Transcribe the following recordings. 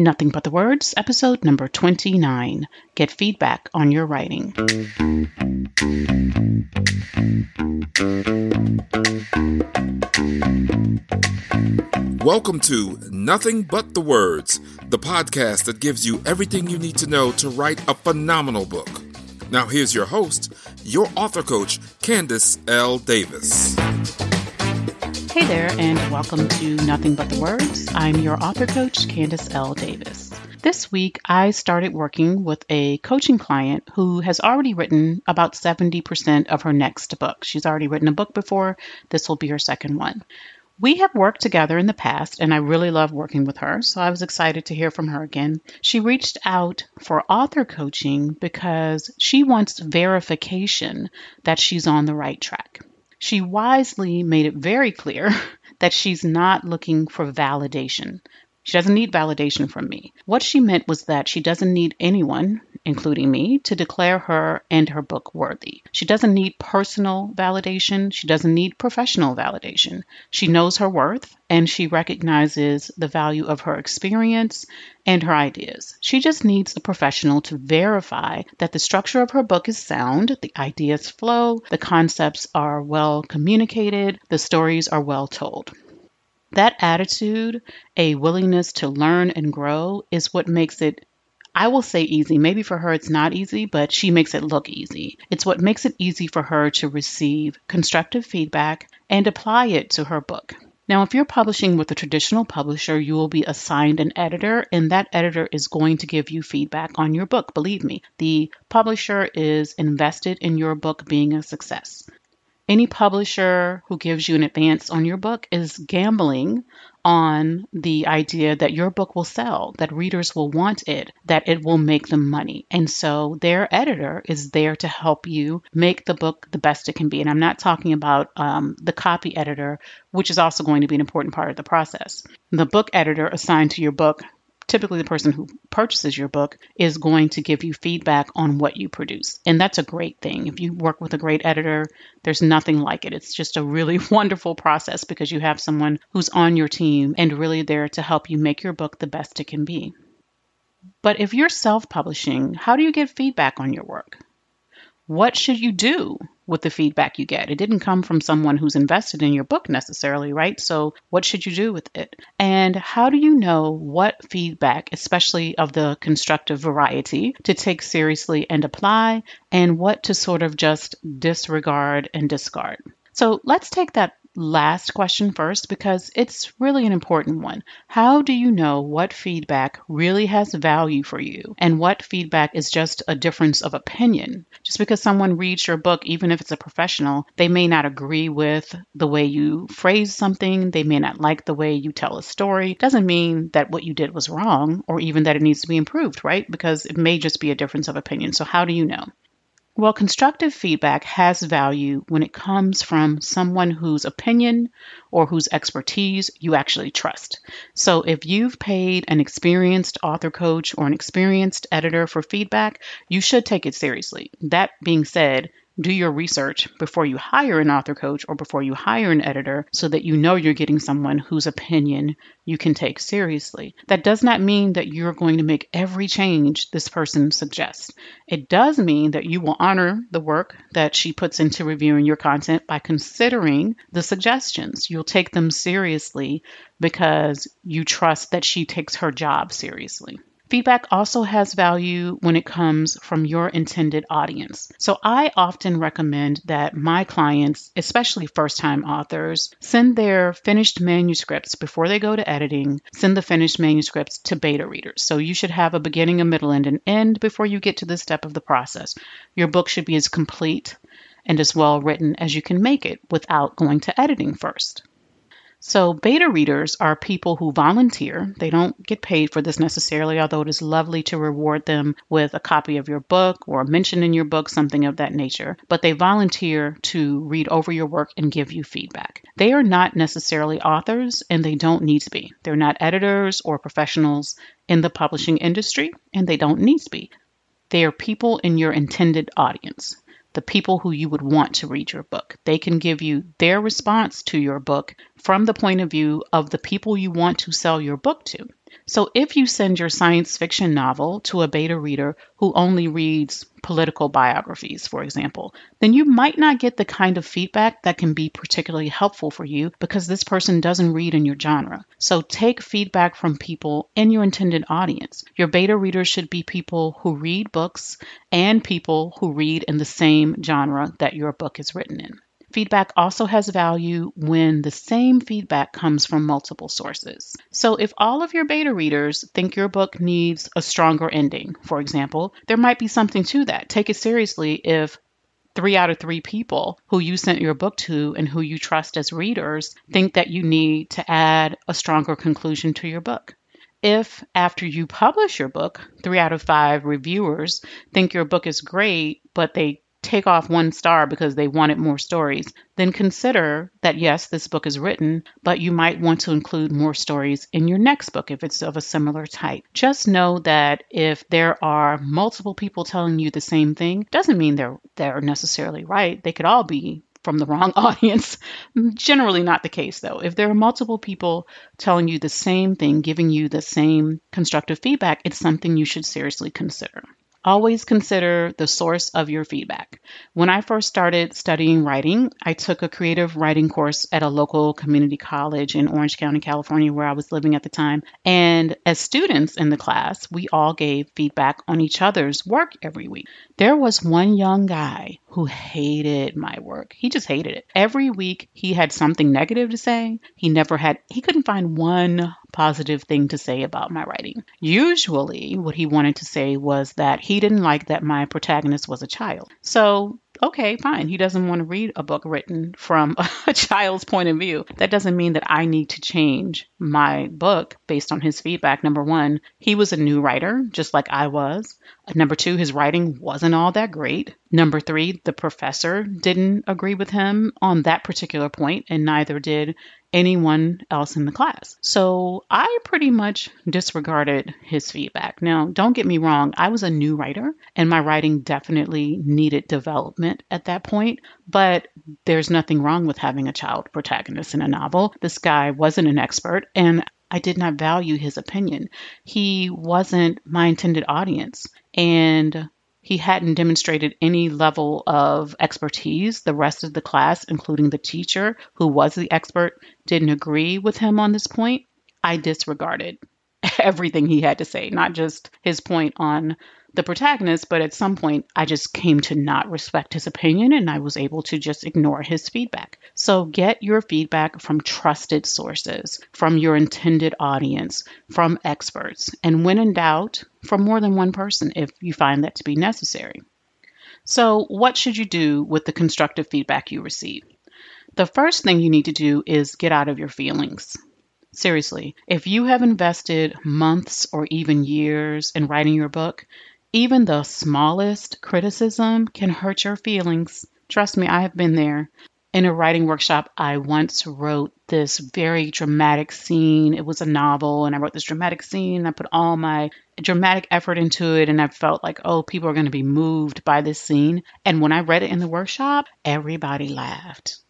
Nothing But the Words, episode number 29. Get feedback on your writing. Welcome to Nothing But the Words, the podcast that gives you everything you need to know to write a phenomenal book. Now, here's your host, your author coach, Candice L. Davis. Hey there, and welcome to Nothing But the Words. I'm your author coach, Candice L. Davis. This week, I started working with a coaching client who has already written about 70% of her next book. She's already written a book before, this will be her second one. We have worked together in the past, and I really love working with her, so I was excited to hear from her again. She reached out for author coaching because she wants verification that she's on the right track. She wisely made it very clear that she's not looking for validation. She doesn't need validation from me. What she meant was that she doesn't need anyone, including me, to declare her and her book worthy. She doesn't need personal validation. She doesn't need professional validation. She knows her worth and she recognizes the value of her experience and her ideas. She just needs a professional to verify that the structure of her book is sound, the ideas flow, the concepts are well communicated, the stories are well told. That attitude, a willingness to learn and grow, is what makes it I will say easy. Maybe for her it's not easy, but she makes it look easy. It's what makes it easy for her to receive constructive feedback and apply it to her book. Now, if you're publishing with a traditional publisher, you will be assigned an editor, and that editor is going to give you feedback on your book. Believe me, the publisher is invested in your book being a success. Any publisher who gives you an advance on your book is gambling on the idea that your book will sell, that readers will want it, that it will make them money. And so their editor is there to help you make the book the best it can be. And I'm not talking about um, the copy editor, which is also going to be an important part of the process. The book editor assigned to your book typically the person who purchases your book is going to give you feedback on what you produce. And that's a great thing. If you work with a great editor, there's nothing like it. It's just a really wonderful process because you have someone who's on your team and really there to help you make your book the best it can be. But if you're self publishing, how do you get feedback on your work? What should you do with the feedback you get. It didn't come from someone who's invested in your book necessarily, right? So, what should you do with it? And how do you know what feedback, especially of the constructive variety, to take seriously and apply, and what to sort of just disregard and discard? So, let's take that last question first because it's really an important one. How do you know what feedback really has value for you and what feedback is just a difference of opinion? Just because someone reads your book, even if it's a professional, they may not agree with the way you phrase something, they may not like the way you tell a story. Doesn't mean that what you did was wrong or even that it needs to be improved, right? Because it may just be a difference of opinion. So, how do you know? Well, constructive feedback has value when it comes from someone whose opinion or whose expertise you actually trust. So, if you've paid an experienced author coach or an experienced editor for feedback, you should take it seriously. That being said, do your research before you hire an author coach or before you hire an editor so that you know you're getting someone whose opinion you can take seriously. That does not mean that you're going to make every change this person suggests. It does mean that you will honor the work that she puts into reviewing your content by considering the suggestions. You'll take them seriously because you trust that she takes her job seriously. Feedback also has value when it comes from your intended audience. So I often recommend that my clients, especially first time authors, send their finished manuscripts before they go to editing, send the finished manuscripts to beta readers. So you should have a beginning, a middle, and an end before you get to this step of the process. Your book should be as complete and as well written as you can make it without going to editing first. So, beta readers are people who volunteer. They don't get paid for this necessarily, although it is lovely to reward them with a copy of your book or a mention in your book, something of that nature. But they volunteer to read over your work and give you feedback. They are not necessarily authors and they don't need to be. They're not editors or professionals in the publishing industry and they don't need to be. They are people in your intended audience the people who you would want to read your book. They can give you their response to your book from the point of view of the people you want to sell your book to. So if you send your science fiction novel to a beta reader who only reads political biographies, for example, then you might not get the kind of feedback that can be particularly helpful for you because this person doesn't read in your genre. So take feedback from people in your intended audience. Your beta readers should be people who read books and people who read in the same genre that your book is written in. Feedback also has value when the same feedback comes from multiple sources. So, if all of your beta readers think your book needs a stronger ending, for example, there might be something to that. Take it seriously if three out of three people who you sent your book to and who you trust as readers think that you need to add a stronger conclusion to your book. If after you publish your book, three out of five reviewers think your book is great, but they take off one star because they wanted more stories, then consider that yes, this book is written, but you might want to include more stories in your next book if it's of a similar type. Just know that if there are multiple people telling you the same thing, doesn't mean they're they're necessarily right. They could all be from the wrong audience. Generally, not the case though. If there are multiple people telling you the same thing, giving you the same constructive feedback, it's something you should seriously consider. Always consider the source of your feedback. When I first started studying writing, I took a creative writing course at a local community college in Orange County, California, where I was living at the time. And as students in the class, we all gave feedback on each other's work every week. There was one young guy who hated my work. He just hated it. Every week he had something negative to say. He never had, he couldn't find one positive thing to say about my writing. Usually, what he wanted to say was that he didn't like that my protagonist was a child. So, okay, fine. He doesn't want to read a book written from a child's point of view. That doesn't mean that I need to change my book based on his feedback. Number one, he was a new writer, just like I was. Number two, his writing wasn't all that great. Number three, the professor didn't agree with him on that particular point, and neither did anyone else in the class. So I pretty much disregarded his feedback. Now, don't get me wrong, I was a new writer and my writing definitely needed development at that point, but there's nothing wrong with having a child protagonist in a novel. This guy wasn't an expert and I did not value his opinion. He wasn't my intended audience. And he hadn't demonstrated any level of expertise. The rest of the class, including the teacher who was the expert, didn't agree with him on this point. I disregarded everything he had to say, not just his point on the protagonist, but at some point I just came to not respect his opinion and I was able to just ignore his feedback. So get your feedback from trusted sources, from your intended audience, from experts, and when in doubt, from more than one person if you find that to be necessary. So, what should you do with the constructive feedback you receive? The first thing you need to do is get out of your feelings. Seriously, if you have invested months or even years in writing your book, even the smallest criticism can hurt your feelings. Trust me, I have been there. In a writing workshop, I once wrote this very dramatic scene. It was a novel, and I wrote this dramatic scene. I put all my dramatic effort into it, and I felt like, oh, people are going to be moved by this scene. And when I read it in the workshop, everybody laughed.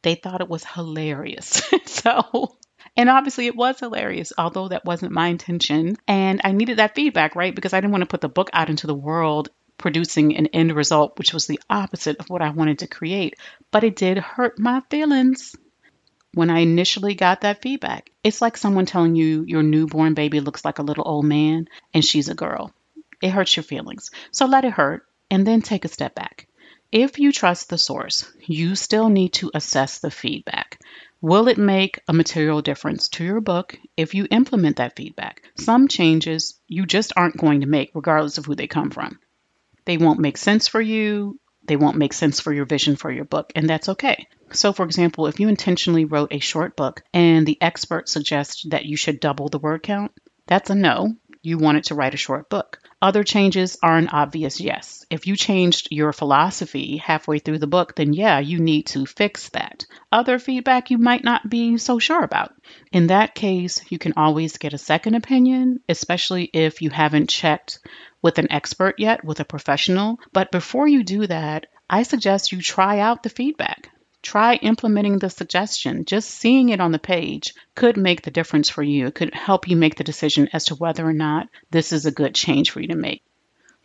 They thought it was hilarious. so and obviously, it was hilarious, although that wasn't my intention. And I needed that feedback, right? Because I didn't want to put the book out into the world producing an end result which was the opposite of what I wanted to create. But it did hurt my feelings when I initially got that feedback. It's like someone telling you your newborn baby looks like a little old man and she's a girl. It hurts your feelings. So let it hurt and then take a step back. If you trust the source, you still need to assess the feedback. Will it make a material difference to your book if you implement that feedback? Some changes you just aren't going to make, regardless of who they come from. They won't make sense for you, they won't make sense for your vision for your book, and that's okay. So, for example, if you intentionally wrote a short book and the expert suggests that you should double the word count, that's a no. You wanted to write a short book. Other changes are an obvious yes. If you changed your philosophy halfway through the book, then yeah, you need to fix that. Other feedback you might not be so sure about. In that case, you can always get a second opinion, especially if you haven't checked with an expert yet, with a professional. But before you do that, I suggest you try out the feedback. Try implementing the suggestion. Just seeing it on the page could make the difference for you. It could help you make the decision as to whether or not this is a good change for you to make.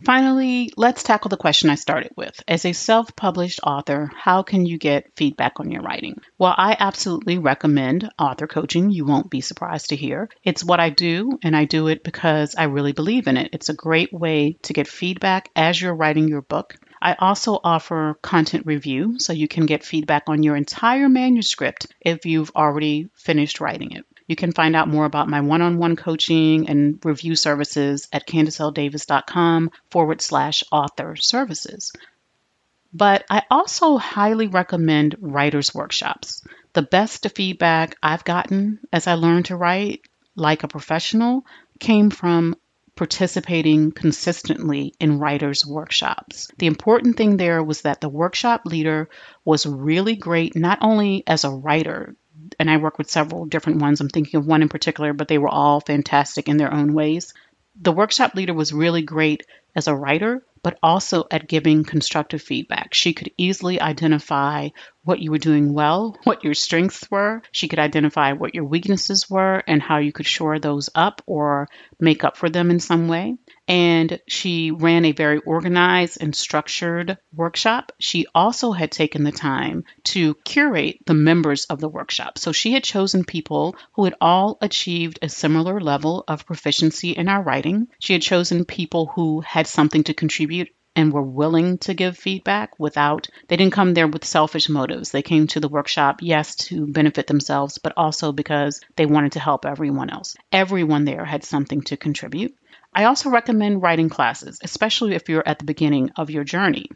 Finally, let's tackle the question I started with. As a self published author, how can you get feedback on your writing? Well, I absolutely recommend author coaching. You won't be surprised to hear. It's what I do, and I do it because I really believe in it. It's a great way to get feedback as you're writing your book. I also offer content review, so you can get feedback on your entire manuscript if you've already finished writing it. You can find out more about my one on one coaching and review services at candiceldavis.com forward slash author services. But I also highly recommend writers' workshops. The best feedback I've gotten as I learned to write like a professional came from participating consistently in writers' workshops. The important thing there was that the workshop leader was really great, not only as a writer, and I work with several different ones. I'm thinking of one in particular, but they were all fantastic in their own ways. The workshop leader was really great as a writer, but also at giving constructive feedback. She could easily identify what you were doing well, what your strengths were. She could identify what your weaknesses were and how you could shore those up or make up for them in some way. And she ran a very organized and structured workshop. She also had taken the time to curate the members of the workshop. So she had chosen people who had all achieved a similar level of proficiency in our writing. She had chosen people who had something to contribute and were willing to give feedback without, they didn't come there with selfish motives. They came to the workshop, yes, to benefit themselves, but also because they wanted to help everyone else. Everyone there had something to contribute. I also recommend writing classes, especially if you're at the beginning of your journey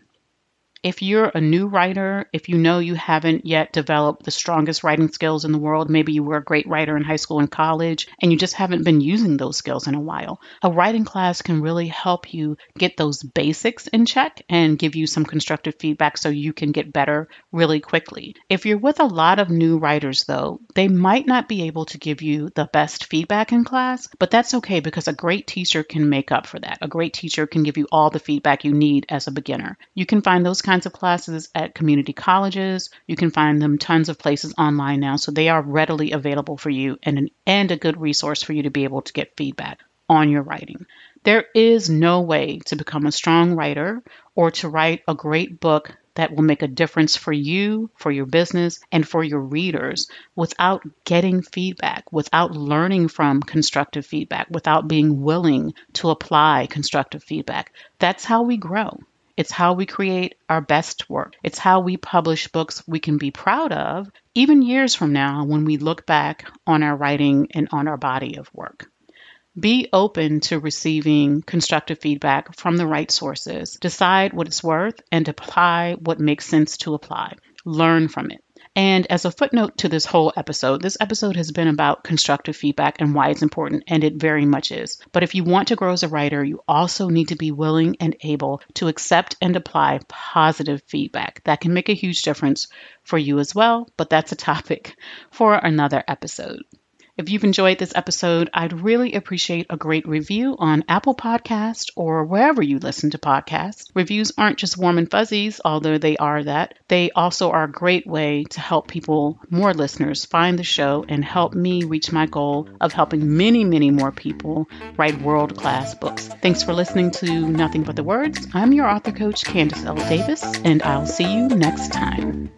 if you're a new writer, if you know you haven't yet developed the strongest writing skills in the world, maybe you were a great writer in high school and college, and you just haven't been using those skills in a while, a writing class can really help you get those basics in check and give you some constructive feedback so you can get better really quickly. If you're with a lot of new writers, though, they might not be able to give you the best feedback in class, but that's okay because a great teacher can make up for that. A great teacher can give you all the feedback you need as a beginner. You can find those kinds kinds of classes at community colleges. You can find them tons of places online now, so they are readily available for you and an, and a good resource for you to be able to get feedback on your writing. There is no way to become a strong writer or to write a great book that will make a difference for you, for your business, and for your readers without getting feedback, without learning from constructive feedback, without being willing to apply constructive feedback. That's how we grow. It's how we create our best work. It's how we publish books we can be proud of, even years from now when we look back on our writing and on our body of work. Be open to receiving constructive feedback from the right sources. Decide what it's worth and apply what makes sense to apply. Learn from it. And as a footnote to this whole episode, this episode has been about constructive feedback and why it's important, and it very much is. But if you want to grow as a writer, you also need to be willing and able to accept and apply positive feedback. That can make a huge difference for you as well, but that's a topic for another episode. If you've enjoyed this episode, I'd really appreciate a great review on Apple Podcast or wherever you listen to podcasts. Reviews aren't just warm and fuzzies, although they are that. They also are a great way to help people, more listeners, find the show and help me reach my goal of helping many, many more people write world class books. Thanks for listening to Nothing But the Words. I'm your author coach, Candice L. Davis, and I'll see you next time.